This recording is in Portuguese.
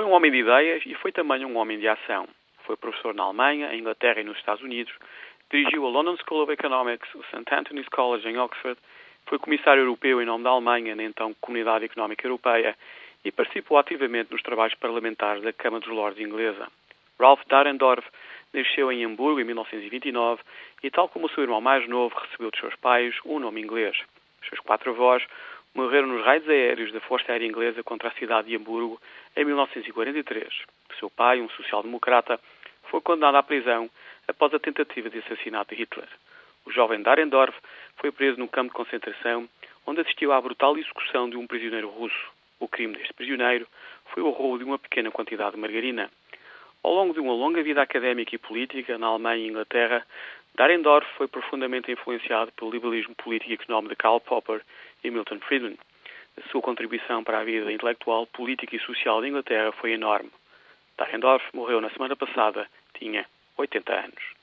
Foi um homem de ideias e foi também um homem de ação. Foi professor na Alemanha, em Inglaterra e nos Estados Unidos. Dirigiu a London School of Economics, o St. Anthony's College em Oxford. Foi comissário europeu em nome da Alemanha, na então Comunidade Económica Europeia, e participou ativamente nos trabalhos parlamentares da Câmara dos Lordes inglesa. Ralph Dahrendorf nasceu em Hamburgo em 1929 e, tal como o seu irmão mais novo, recebeu dos seus pais um nome inglês. Os seus quatro avós morreram nos raios aéreos da Força Aérea Inglesa contra a cidade de Hamburgo em 1943. Seu pai, um social-democrata, foi condenado à prisão após a tentativa de assassinato de Hitler. O jovem Dahrendorf foi preso num campo de concentração onde assistiu à brutal execução de um prisioneiro russo. O crime deste prisioneiro foi o roubo de uma pequena quantidade de margarina. Ao longo de uma longa vida académica e política na Alemanha e Inglaterra, Dahrendorf foi profundamente influenciado pelo liberalismo político e económico de Karl Popper e Milton Friedman. A sua contribuição para a vida intelectual, política e social da Inglaterra foi enorme. Dahrendorf morreu na semana passada, tinha 80 anos.